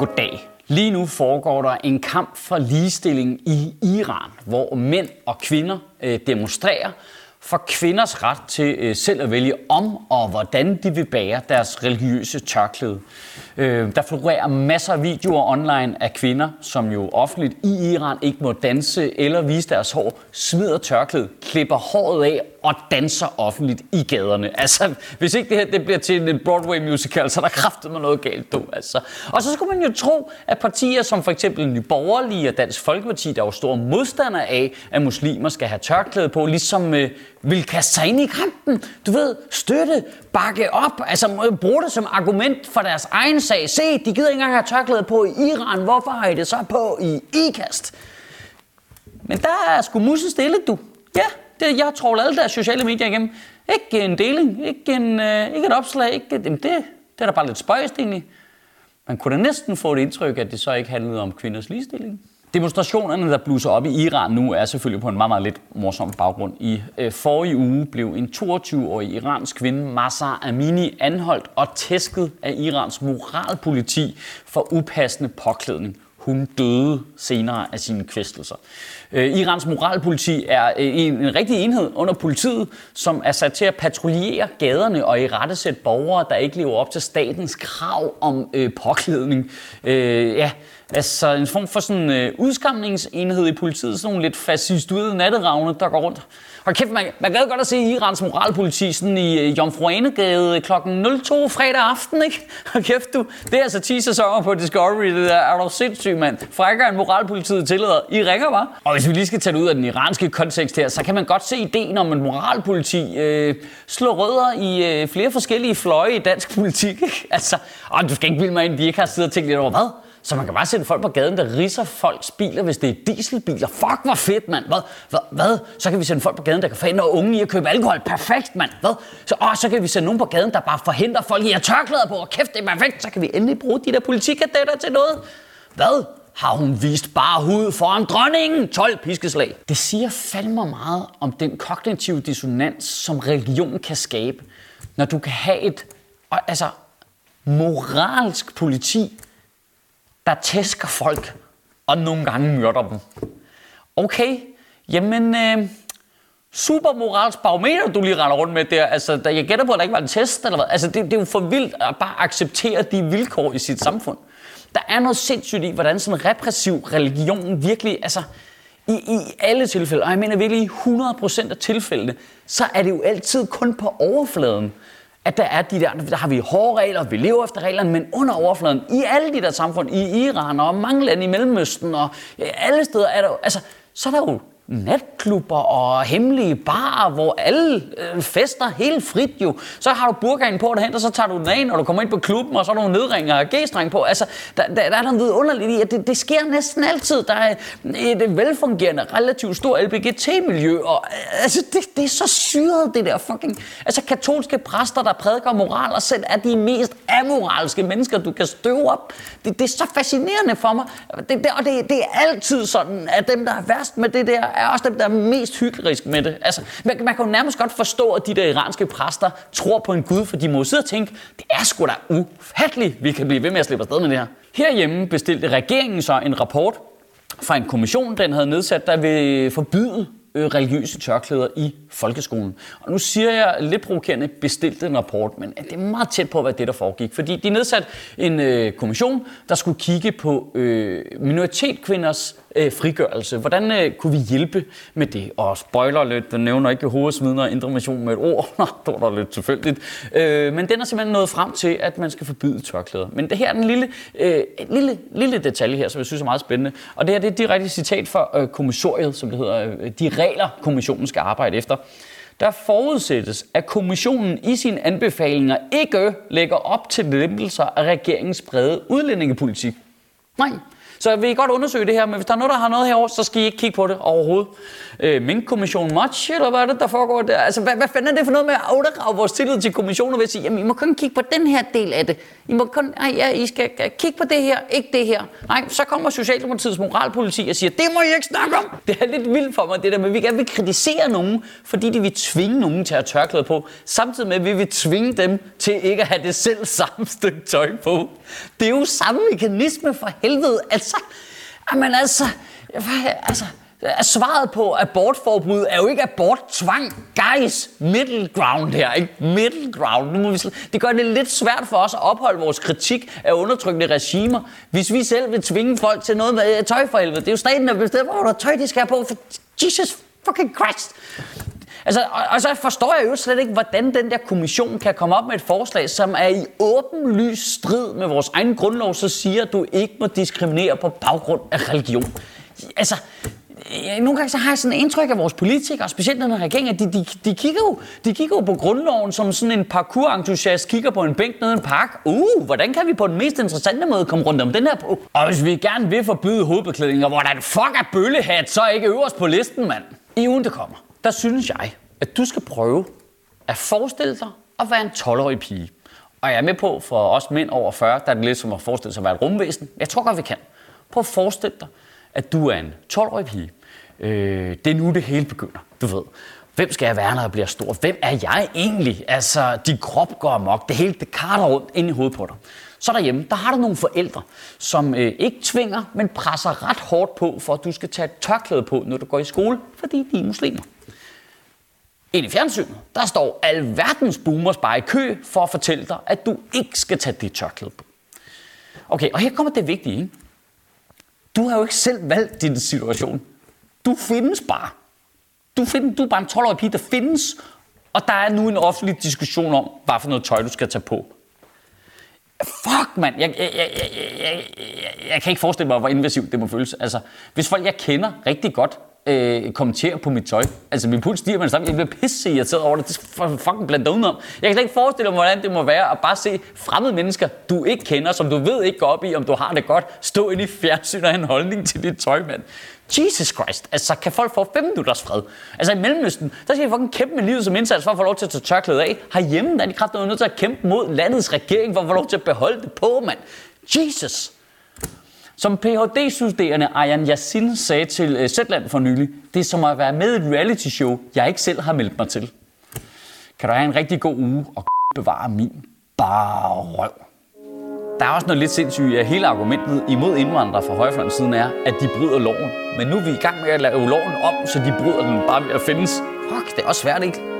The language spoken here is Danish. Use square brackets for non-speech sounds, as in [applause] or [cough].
Goddag. Lige nu foregår der en kamp for ligestilling i Iran, hvor mænd og kvinder øh, demonstrerer for kvinders ret til øh, selv at vælge om og hvordan de vil bære deres religiøse tørklæde. Øh, der florerer masser af videoer online af kvinder, som jo offentligt i Iran ikke må danse eller vise deres hår, smider tørklæde, klipper håret af og danser offentligt i gaderne. Altså, hvis ikke det her det bliver til en Broadway musical, så er der kraftet med noget galt, du. Altså. Og så skulle man jo tro, at partier som for eksempel Nye Borgerlige og Dansk Folkeparti, der er jo store modstandere af, at muslimer skal have tørklæde på, ligesom øh, vil kaste sig ind i kampen. Du ved, støtte, bakke op, altså bruge det som argument for deres egen sag. Se, de gider ikke engang have tørklæde på i Iran. Hvorfor har I det så på i IKAST? Men der er sgu musen stille, du. Ja, det, jeg tror alle deres sociale medier igennem. Ikke en deling, ikke, en, øh, ikke et opslag, ikke, jamen det, det er da bare lidt spøjst egentlig. Man kunne da næsten få det indtryk, at det så ikke handlede om kvinders ligestilling. Demonstrationerne, der blusser op i Iran nu, er selvfølgelig på en meget, meget lidt morsom baggrund. I øh, forrige uge blev en 22-årig iransk kvinde, Masa Amini, anholdt og tæsket af Irans moralpoliti for upassende påklædning. Hun døde senere af sine kvæstelser. Øh, Irans moralpoliti er øh, en, en rigtig enhed under politiet, som er sat til at patruljere gaderne og i rettesæt borgere, der ikke lever op til statens krav om øh, påklædning. Øh, ja, Altså en form for sådan øh, udskamningsenhed i politiet, sådan nogle lidt fascistuede natteravne, der går rundt. Og kæft, man, man gad godt at se Irans moralpoliti sådan i øh, Jomfruanegade øh, kl. 02 fredag aften, ikke? [laughs] Og kæft du, det er altså 10 sæsoner på Discovery, det der er du sindssyg, mand. Frækker en moralpolitiet tillader. I ringer, bare. Og hvis vi lige skal tage det ud af den iranske kontekst her, så kan man godt se ideen om en moralpoliti øh, slå rødder i øh, flere forskellige fløje i dansk politik, ikke? [laughs] Altså, åh, du skal ikke bilde mig ind, vi ikke har siddet og tænkt lidt over, hvad? Så man kan bare sætte folk på gaden, der risser folks biler, hvis det er dieselbiler. Fuck, hvor fedt, mand. Hvad? Hvad? Hvad? Så kan vi sende folk på gaden, der kan forhindre unge i at købe alkohol. Perfekt, mand. Hvad? Så, åh, så kan vi sende nogen på gaden, der bare forhindrer folk i at tørklæder på. Og kæft, det er perfekt. Så kan vi endelig bruge de der politikadetter til noget. Hvad? Har hun vist bare hud foran dronningen? 12 piskeslag. Det siger fandme meget om den kognitive dissonans, som religion kan skabe. Når du kan have et altså, moralsk politi, der tæsker folk og nogle gange myrder dem. Okay, jamen øh, super moralsk barometer, du lige render rundt med der. Altså, da jeg gætter på, at der ikke var en test eller hvad. Altså, det, det er jo for vildt at bare acceptere de vilkår i sit samfund. Der er noget sindssygt i, hvordan sådan repressiv religion virkelig, altså, i, i alle tilfælde, og jeg mener virkelig i 100% af tilfældene, så er det jo altid kun på overfladen at der er de der, der har vi hårde regler, vi lever efter reglerne, men under overfladen, i alle de der samfund, i Iran og mange lande i Mellemøsten og øh, alle steder, er der, altså, så er der jo natklubber og hemmelige barer, hvor alle øh, fester helt frit jo. Så har du burkaen på derhen, og så tager du den af, når du kommer ind på klubben, og så er du nedringer og g-streng på. Altså, der, der, der er noget vidunderligt i, at det, det sker næsten altid. Der er et øh, velfungerende, relativt stort LBGT-miljø, og øh, altså, det, det er så syret, det der fucking... Altså, katolske præster, der prædiker moral og selv er de mest amoralske mennesker, du kan støve op. Det, det er så fascinerende for mig. Det, det, og det, det er altid sådan, at dem, der er værst med det der, er også dem, der er mest hyggelig med det. Altså, man, man kan jo nærmest godt forstå, at de der iranske præster tror på en gud, for de må sidde og tænke, det er sgu da ufatteligt, vi kan blive ved med at slippe afsted med det her. Herhjemme bestilte regeringen så en rapport fra en kommission, den havde nedsat, der vil forbyde Øh, religiøse tørklæder i folkeskolen. Og nu siger jeg lidt provokerende bestilte en rapport, men det er meget tæt på, hvad det der foregik. Fordi de nedsatte en øh, kommission, der skulle kigge på øh, minoritetskvinders øh, frigørelse. Hvordan øh, kunne vi hjælpe med det? Og spoiler lidt, den nævner ikke hovedsvidner og information med et ord. [laughs] Nå, det var da lidt tilfældigt. Øh, men den er simpelthen nået frem til, at man skal forbyde tørklæder. Men det her er en lille, øh, lille, lille detalje her, som jeg synes er meget spændende. Og det her det er et direkte citat fra øh, kommissoriet, som det hedder, øh, de regler, kommissionen skal arbejde efter der forudsættes, at kommissionen i sine anbefalinger ikke lægger op til lempelser af regeringens brede udlændingepolitik. Nej, så vi vil godt undersøge det her, men hvis der er noget, der har noget herover, så skal I ikke kigge på det overhovedet. Øh, min kommission match, eller hvad er det, der foregår der? Altså, hvad, hvad fanden er det for noget med at undergrave vores tillid til kommissioner ved at sige, jamen, I må kun kigge på den her del af det. I må kun, nej, ja, I skal kigge på det her, ikke det her. Nej, så kommer Socialdemokratiets moralpoliti og siger, det må I ikke snakke om. Det er lidt vildt for mig, det der med, at vi gerne vil kritisere nogen, fordi de vil tvinge nogen til at tørklæde på, samtidig med, at vi vil tvinge dem til ikke at have det selv samme stykke tøj på. Det er jo samme mekanisme for helvede. Altså, Altså, jamen altså, altså, Svaret på abortforbud er jo ikke aborttvang. Guys, middle ground her, ikke? Middle ground. Nu må vi det gør det lidt svært for os at opholde vores kritik af undertrykkende regimer, hvis vi selv vil tvinge folk til noget med tøj for helvede. Det er jo staten, der bestemmer, hvor der tøj, de skal have på. For Jesus fucking Christ. Altså, og, og så forstår jeg jo slet ikke, hvordan den der kommission kan komme op med et forslag, som er i åbenlys strid med vores egen grundlov, så siger, at du ikke må diskriminere på baggrund af religion. Altså, nogle gange så har jeg sådan et indtryk af vores politikere, specielt den her regering, at de, de, de, kigger jo, de kigger jo på grundloven som sådan en parkour-entusiast kigger på en bænk nede i en park. Uh, hvordan kan vi på den mest interessante måde komme rundt om den her på? Og hvis vi gerne vil forbyde hovedbeklædninger, hvordan fuck er bøllehat så ikke øverst på listen, mand? I ugen, der kommer, der synes jeg, at du skal prøve at forestille dig at være en 12-årig pige. Og jeg er med på, for os mænd over 40, der er det lidt som at forestille sig at være et rumvæsen. Jeg tror godt, vi kan. Prøv at forestille dig, at du er en 12-årig pige. Øh, det er nu, det hele begynder, du ved. Hvem skal jeg være, når jeg bliver stor? Hvem er jeg egentlig? Altså, din krop går amok. Det hele, det karter rundt ind i hovedet på dig. Så derhjemme, der har du nogle forældre, som øh, ikke tvinger, men presser ret hårdt på, for at du skal tage et tørklæde på, når du går i skole, fordi de er muslimer. Ind i fjernsynet, der står alverdens boomers bare i kø for at fortælle dig, at du ikke skal tage dit tørklæde på. Okay, og her kommer det vigtige. Ikke? Du har jo ikke selv valgt din situation. Du findes bare. Du, find, du er bare en 12-årig pige, der findes, og der er nu en offentlig diskussion om, hvad for noget tøj, du skal tage på. Fuck, mand. Jeg, jeg, jeg, jeg, jeg, jeg, jeg kan ikke forestille mig, hvor invasivt det må føles. Altså, hvis folk, jeg kender rigtig godt, øh, kommentere på mit tøj. Altså, min puls stiger med det samme. Jeg bliver pisse irriteret over det. Det er fucking blandt udenom. Jeg kan slet ikke forestille mig, hvordan det må være at bare se fremmede mennesker, du ikke kender, som du ved ikke går op i, om du har det godt, stå ind i fjernsyn og have en holdning til dit tøj, mand. Jesus Christ, altså kan folk få 5 minutters fred? Altså i Mellemøsten, der skal de fucking kæmpe med livet som indsats for at få lov til at tage tørklædet af. Herhjemme, der er de kraftigt nødt til at kæmpe mod landets regering for at få lov til at beholde det på, mand. Jesus! Som Ph.D.-studerende Ayan Yassin sagde til øh, Zetland for nylig, det er som at være med i et reality show, jeg ikke selv har meldt mig til. Kan du have en rigtig god uge og [laughs] bevare min bare røv. Der er også noget lidt sindssygt, at hele argumentet imod indvandrere fra højrefløjens siden er, at de bryder loven. Men nu er vi i gang med at lave loven om, så de bryder den bare ved at findes. Fuck, det er også svært, ikke?